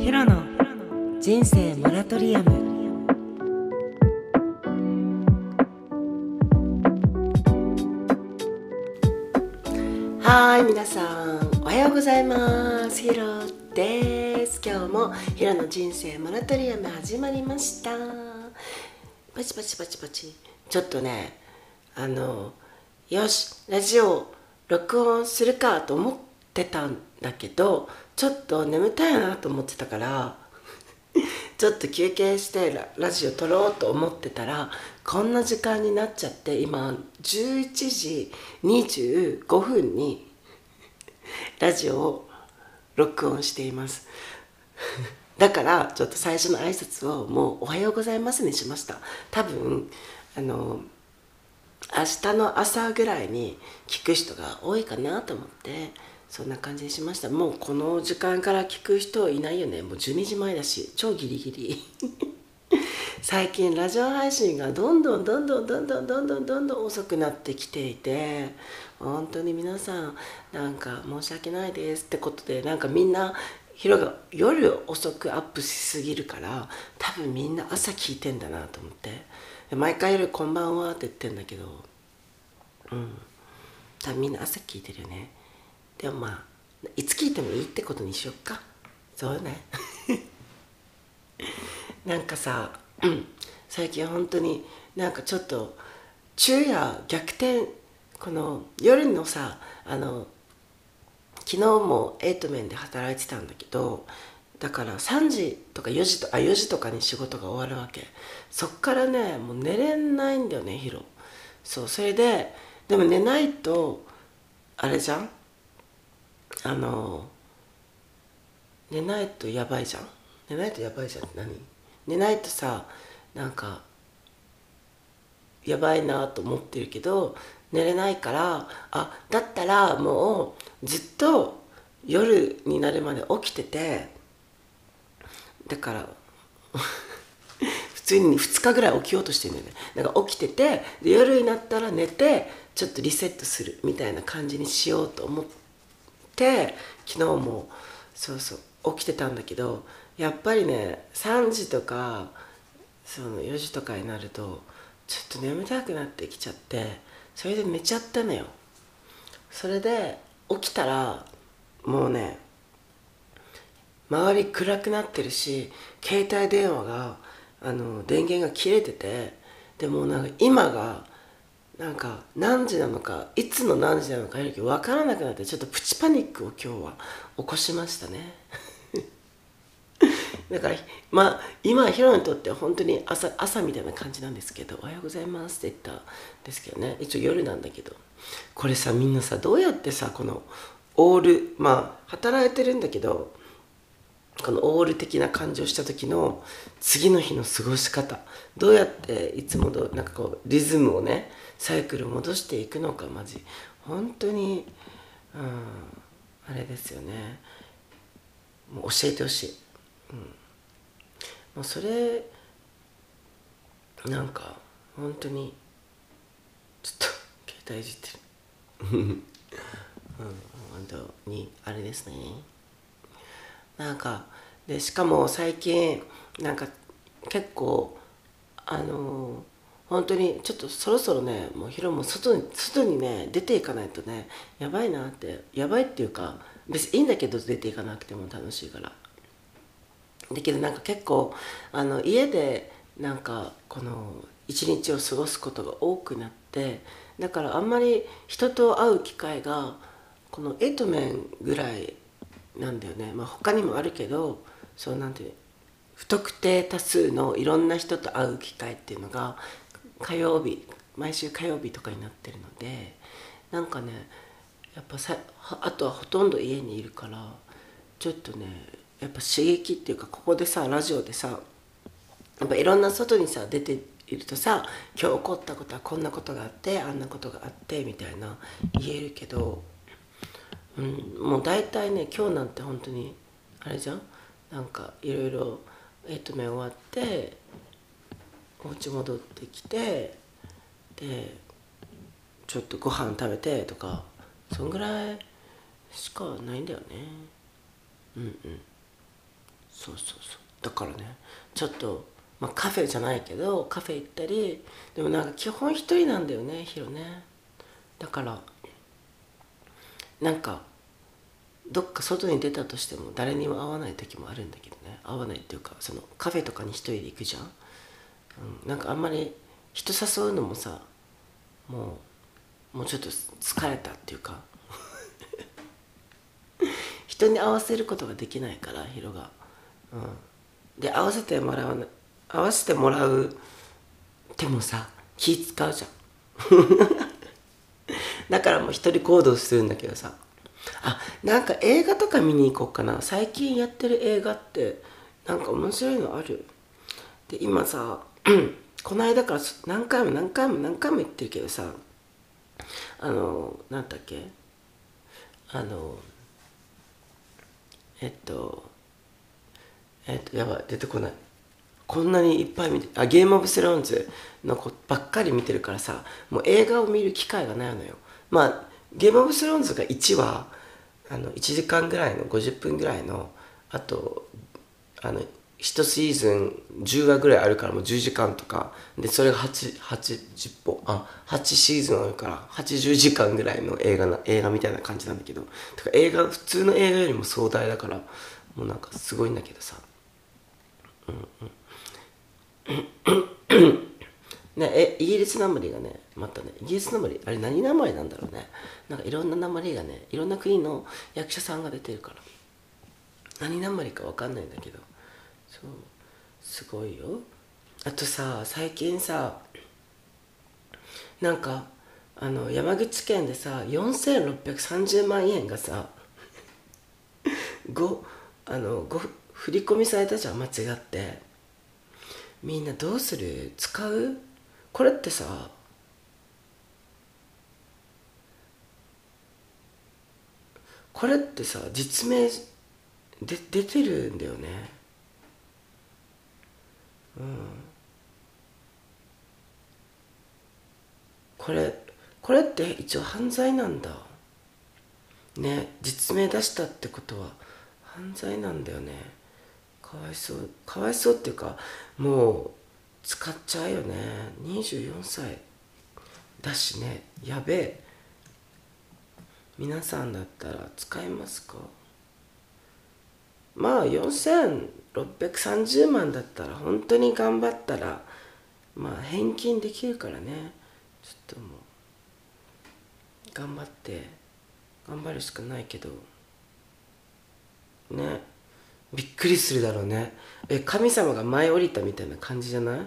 ヒロの人生モラトリアム。はい皆さんおはようございます。ヒロです。今日もヒロの人生モラトリアム始まりました。パチパチパチパチ。ちょっとねあのよしラジオ録音するかと思ってたんだけどちょっと眠たいなと思ってたから ちょっと休憩してラジオ撮ろうと思ってたらこんな時間になっちゃって今11時25分にラジオを録音しています。だからちょっと最初の挨拶をもう「おはようございます」にしました。多分あの明日の朝ぐらいに聞く人が多いかなと思ってそんな感じにしました。もうこの時間から聞く人いないよね。もう12時前だし超ギリギリ。最近ラジオ配信がどんどんどんどんどんどんどんどんどんどん遅くなってきていて本当に皆さんなんか申し訳ないですってことでなんかみんなヒロが夜遅くアップしすぎるから多分みんな朝聞いてんだなと思って。毎回夜「こんばんは」って言ってんだけどうん。多分みんな朝聞いてるよね。でもまあいつ聞いてもいいってことにしよっか。そうね。なんかさ、うん、最近本当になんかちょっと昼夜逆転。この夜のさあの昨日もエイトメンで働いてたんだけどだから3時とか4時とあ4時とかに仕事が終わるわけ。そっからねもう寝れないんだよねヒロそうそれででも寝ないとあれじゃん？あの寝ないとやばいじゃん。寝ないとやばいじゃんって何？寝ないとさなんかやばいなと思ってるけど寝れないからあだったらもうずっと夜になるまで起きててだから 普通に2日ぐらい起きようとしてるんだよね。だから起きててで夜になったら寝てちょっとリセットするみたいな感じにしようと思って昨日もそうそう起きてたんだけどやっぱりね3時とかその4時とかになるとちょっと眠たくなってきちゃってそれで寝ちゃったのよ。それで起きたらもうね周り暗くなってるし携帯電話があの電源が切れててでもなんか今がなんか何時なのかいつの何時なのか分からなくなってちょっとプチパニックを今日は起こしましたね。だからまあ今ヒロにとっては本当に朝朝みたいな感じなんですけど「おはようございます」って言ったんですけどね。一応夜なんだけど。これさみんなさどうやってさこのオールまあ働いてるんだけどこのオール的な感じをした時の次の日の過ごし方どうやっていつもどなんかこうリズムをねサイクル戻していくのかマジ。本当にうんあれですよね。もう教えてほしい、うん、もうそれなんか本当にちょっと携帯いじってる。うん。本当にあれですね。なんかでしかも最近なんか結構あの本当にちょっとそろそろねもうヒロも外に外にね出ていかないとねやばいなってやばいっていうか別にいいんだけど出ていかなくても楽しいから。だけどなんか結構あの家でなんかこの一日を過ごすことが多くなってだからあんまり人と会う機会がこのエイトメンぐらいなんだよね、まあ、他にもあるけどそうなんて不特定多数のいろんな人と会う機会っていうのが火曜日毎週火曜日とかになってるのでなんかねやっぱさあとはほとんど家にいるからちょっとねやっぱ刺激っていうかここでさラジオでさやっぱいろんな外にさ出ているとさ今日起こったことはこんなことがあってあんなことがあってみたいな言えるけどうん、もう大体ね今日なんて本当にあれじゃん？なんかいろいろエイトメン終わってお家戻ってきてでちょっとご飯食べてとかそんぐらいしかないんだよね。うんうん。そうそうそう。だからねちょっと、まあ、カフェじゃないけどカフェ行ったりでもなんか基本一人なんだよねヒロね。だからなんかどっか外に出たとしても誰にも会わない時もあるんだけどね。会わないっていうかそのカフェとかに一人で行くじゃん、なんかあんまり人誘うのもさもうもうちょっと疲れたっていうか。人に合わせることができないからヒロが、うん、で合わせてもらう合わせてもらうでもさ気使うじゃん。だからもう一人行動するんだけどさ。あなんか映画とか見に行こうかな。最近やってる映画ってなんか面白いのある？で今さこの間から何回も何回も何回も言ってるけどさあの何だっけ？あのえっとえっとやばい出てこない。こんなにいっぱい見てあゲームオブスローンズの子ばっかり見てるからさもう映画を見る機会がないのよ。まあゲームオブスローンズが1話あの1時間ぐらいの50分ぐらいのあとあの1シーズン10話ぐらいあるからもう10時間とか。でそれが8 80本あ8シーズンあるから80時間ぐらいの映画な映画みたいな感じなんだけど。とか映画普通の映画よりも壮大だからもうなんかすごいんだけどさ。うんうん。ねえイギリスなまりがねまたねイギリスなまりあれ何なまりなんだろうね。なんかいろんななまりがねいろんな国の役者さんが出てるから。何なまりか分かんないんだけど。そう。すごいよ。あとさ最近さなんかあの山口県でさ4630万円がさごあのご振り込みされたじゃん間違って。みんなどうする？使う？これってさこれってさ実名で出てるんだよね。これこれって一応犯罪なんだ。ね実名出したってことは犯罪なんだよね。かわいそう。かわいそうっていうかもう使っちゃうよね。24歳。だしねやべえ。皆さんだったら使いますか？まあ4630万だったら本当に頑張ったらまあ返金できるからね。ちょっともう頑張って頑張るしかないけど。ね。びっくりするだろうね。え神様が舞い降りたみたいな感じじゃない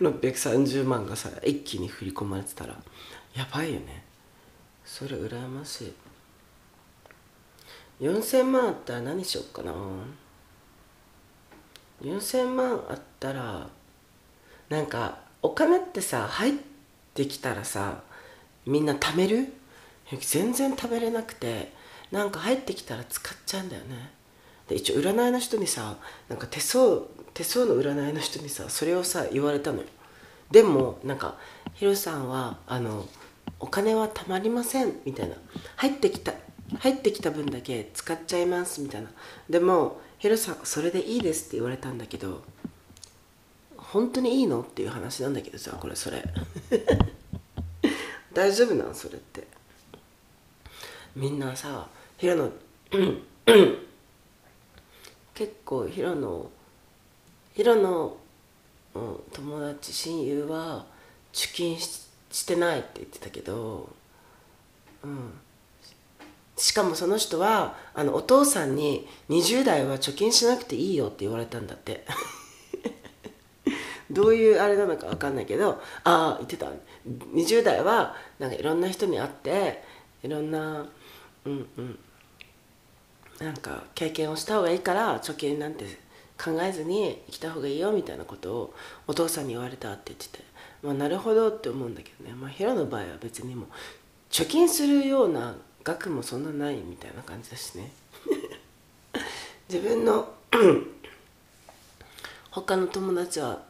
？4630万がさ一気に振り込まれてたら。やばいよね。それ羨ましい。4000万あったら何しよっかな。4000万あったらなんかお金ってさ入ってきたらさみんな貯める？全然食べれなくてなんか入ってきたら使っちゃうんだよね。で一応占いの人にさなんか手相手相の占いの人にさそれをさ言われたのよ。でもなんかヒロさんはあのお金はたまりませんみたいな。入ってきた入ってきた分だけ使っちゃいますみたいな。でもヒロさんそれでいいですって言われたんだけど本当にいいの？っていう話なんだけどさこれそれ。大丈夫なん？それって。みんなさヒロの 結構ヒロのヒロの、うん、友達親友は貯金してないって言ってたけど、うん、しかもその人はあのお父さんに20代は貯金しなくていいよって言われたんだって。どういうあれなのか分かんないけどああ言ってた。20代はなんかいろんな人に会っていろんなうんうんなんか経験をした方がいいから貯金なんて考えずに生きた方がいいよみたいなことをお父さんに言われたって言ってて、まあ、なるほどって思うんだけどね、まあ、ヒロの場合は別にも貯金するような額もそんなないみたいな感じだしね。自分の 他の友達は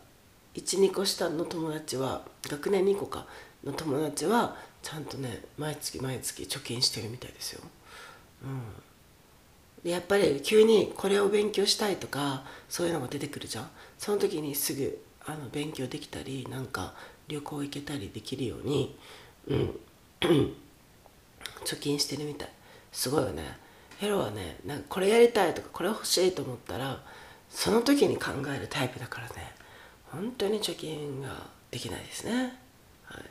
12個下の友達は学年2個かの友達はちゃんとね毎月毎月貯金してるみたいですよ。うん。でやっぱり急にこれを勉強したいとかそういうのが出てくるじゃん。その時にすぐあの勉強できたりなんか旅行行けたりできるようにうん。貯金してるみたい。すごいよね。ヘロはねなんかこれやりたいとかこれ欲しいと思ったらその時に考えるタイプだからね。本当に貯金ができないですね、はい、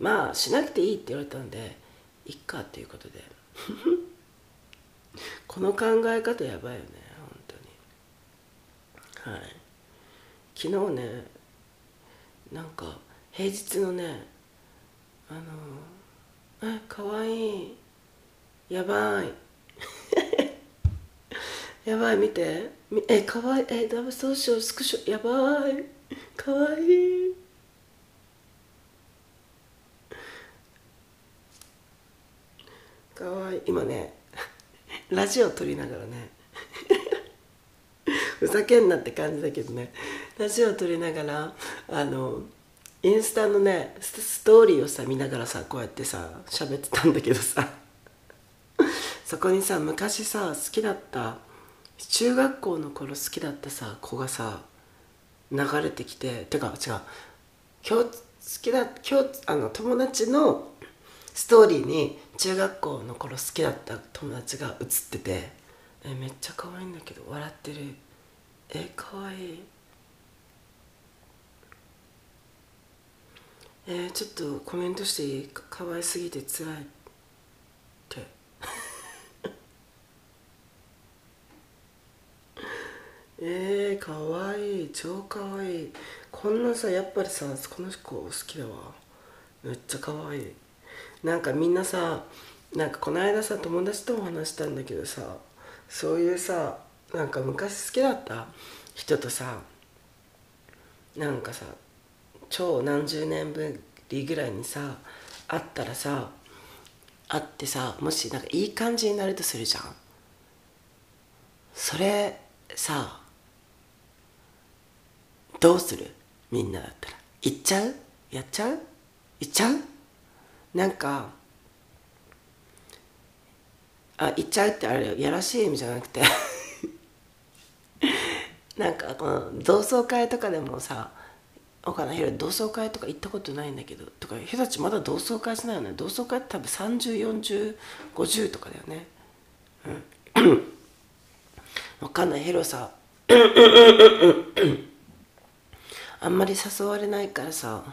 まあしなくていいって言われたんでいっかっていうことで。この考え方やばいよね本当に。はい。昨日ねなんか平日のねあのえかわい。いやばい。やばい 見て。えかわい。いえダブそうしようスクショ。やばい。かわい。いかわいい。今ねラジオ撮りながらねふざけんなって感じだけどねラジオ撮りながらあのインスタのねストーリーをさ見ながらさこうやってさ喋ってたんだけどさ。そこにさ昔さ好きだった中学校の頃好きだったさ子がさ流れてきててか違う。今日好きだ今日あの友達のストーリーに中学校の頃好きだった友達が写っててえめっちゃ可愛いんだけど笑ってる。え可愛い。えー、ちょっとコメントしていい？か可愛すぎて辛いって。えー、かわいい。超かわいい。こんなさやっぱりさこの子好きだわ。めっちゃかわいい。なんかみんなさなんかこの間さ友達とも話したんだけどさそういうさなんか昔好きだった人とさなんかさ超何十年ぶりぐらいにさ会ったらさ会ってさもしなんかいい感じになるとするじゃん。それさどうする？みんなだったら。行っちゃう？やっちゃう？行っちゃう？なんかあ行っちゃうってあれやらしい意味じゃなくて。なんかこの同窓会とかでもさ岡田ひ同窓会とか行ったことないんだけどとかひたちまだ同窓会しないよね。同窓会って多分304050とかだよね。うん。分かんない。広さあんまり誘われないからさ。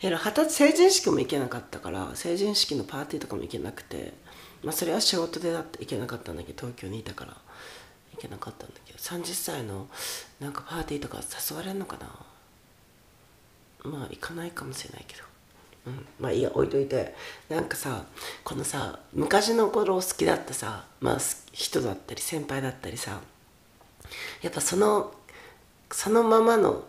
二十歳成人式も行けなかったから成人式のパーティーとかも行けなくてまあそれは仕事でだって行けなかったんだけど東京にいたから。けなかったんだけど30歳のなんかパーティーとか誘われるのかな？まあ行かないかもしれないけど、うん、まあいいや置いといて。なんかさこのさ昔の頃好きだったさ、まあ、人だったり先輩だったりさやっぱそのそのままの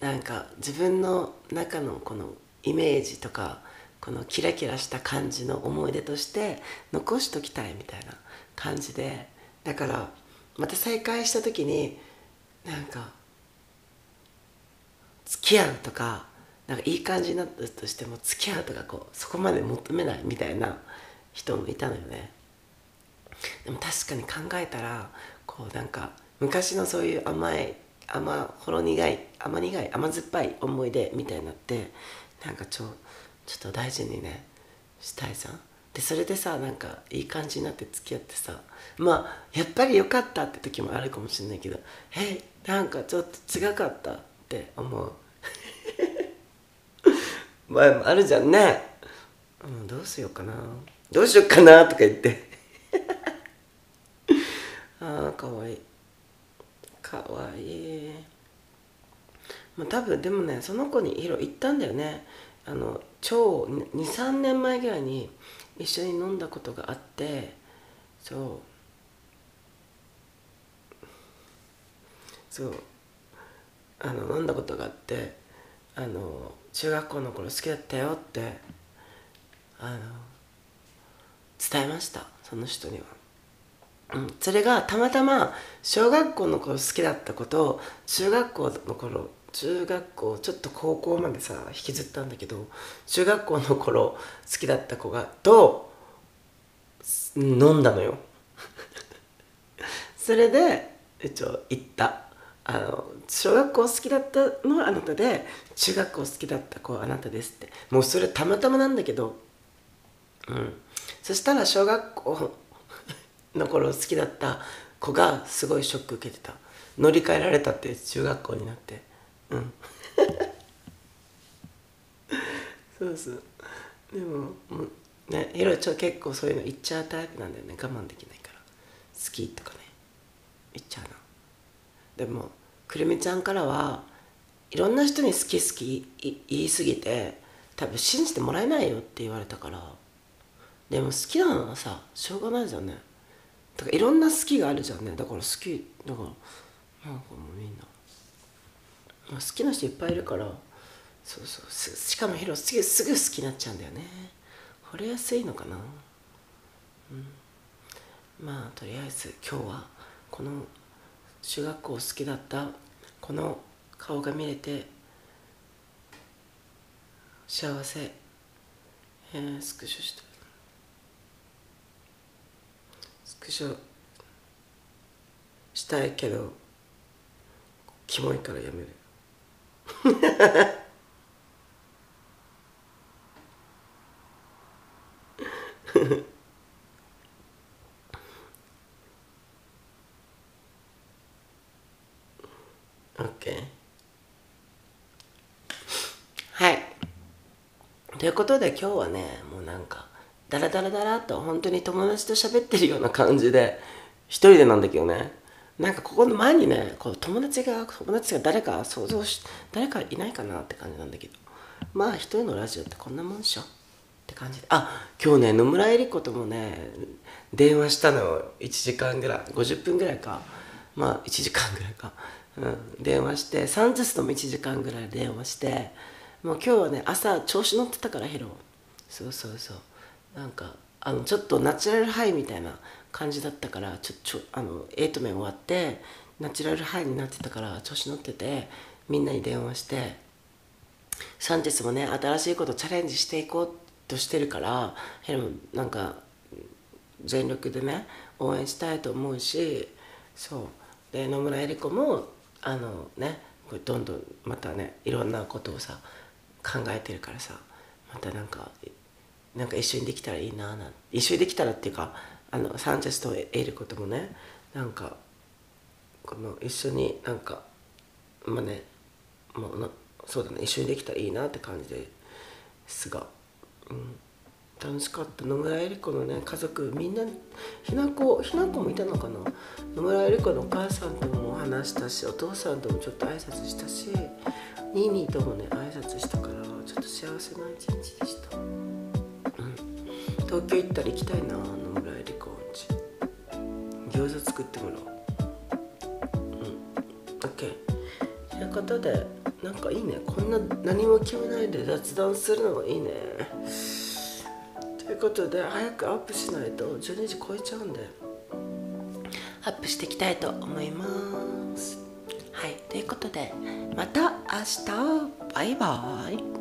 なんか自分の中のこのイメージとかこのキラキラした感じの思い出として残しときたいみたいな感じでだからまた再会した時になんか付き合うとかなんかいい感じになったとしても付き合うとかこうそこまで求めないみたいな人もいたのよね。でも確かに考えたらこうなんか昔のそういう甘い甘ほろ苦い甘苦い甘酸っぱい思い出みたいになってなんかちょちょっと大事にねしたいじゃん。でそれでさなんかいい感じになって付き合ってさまあやっぱり良かったって時もあるかもしれないけどえなんかちょっと違かったって思う。前もあるじゃんね、うん、どうしようかな。どうしようかなとか言って。ああかわいい。かわいい。まあ多分でもねその子に色行ったんだよね。あの超23年前ぐらいに一緒に飲んだことがあってそう。そう。あの飲んだことがあってあの中学校の頃好きだったよってあの伝えましたその人には。うん、それがたまたま小学校の頃好きだった子とを中学校の頃中学校ちょっと高校までさ引きずったんだけど中学校の頃好きだった子がと飲んだのよ。それで一応行った。あの小学校好きだったのはあなたで中学校好きだった子はあなたですって。もうそれたまたまなんだけどうん。そしたら小学校の頃好きだった子がすごいショック受けてた。乗り換えられたって中学校になって。うん。そうそう。でももうねヒロちょ結構そういうの言っちゃうタイプなんだよね。我慢できないから。好きとかね。言っちゃうなでもくるみちゃんからはいろんな人に好き好き言いすぎて多分信じてもらえないよって言われたから。でも好きなのはさしょうがないじゃんね。だからいろんな好きがあるじゃんね。だから好きだからなんかもうみんな、好きな人いっぱいいるからそうそうしかもヒロすぐすぐ好きになっちゃうんだよね。惚れやすいのかな。うん。まあとりあえず今日はこの中学校好きだったこの顔が見れて幸せ。えー、スクショして。スクショ。したいけどキモいからやめる。オッケーはい。ということで今日はねもうなんかダラダラダラと本当に友達と喋ってるような感じで一人でなんだけどね。なんかここの前にねこう友達が友達が誰か想像し誰かいないかなって感じなんだけどまあ一人のラジオってこんなもんでしょって感じであ今日ね野村えり子ともね電話したの1時間ぐらい。50分ぐらいか。まあ1時間ぐらいか、うん、電話してサンゼスとも1時間ぐらい電話してもう今日はね朝調子乗ってたからヒロそうそうそう。なんかあのちょっとナチュラルハイみたいな。感じだったからちょちょあの8面終わってナチュラルハイになってたから調子乗っててみんなに電話してサンチェスもね新しいことチャレンジしていこうとしてるからヘルなんか全力でね応援したいと思うしそう。で野村恵理子もあのねこれどんどんまたねいろんなことをさ考えてるからさまたなんかなんか一緒にできたらいいなな一緒にできたらっていうかあのサンチェスとエリコともねなんかこの一緒になんかまあねもうなそうだね一緒にできたらいいなって感じですが。うん、楽しかった。野村えり子のね家族みんなひな子ひな子もいたのかな？野村えり子のお母さんとも話したしお父さんともちょっと挨拶したしニーニーともね挨拶したからちょっと幸せな一日でした、うん、東京行ったら行きたいな餃子作ってもらおう。うん。OK ということでなんかいいね。こんな何も決めないで雑談するのがいいね。ということで早くアップしないと12時超えちゃうんで。アップしていきたいと思います。はい。ということでまた明日。バイバイ。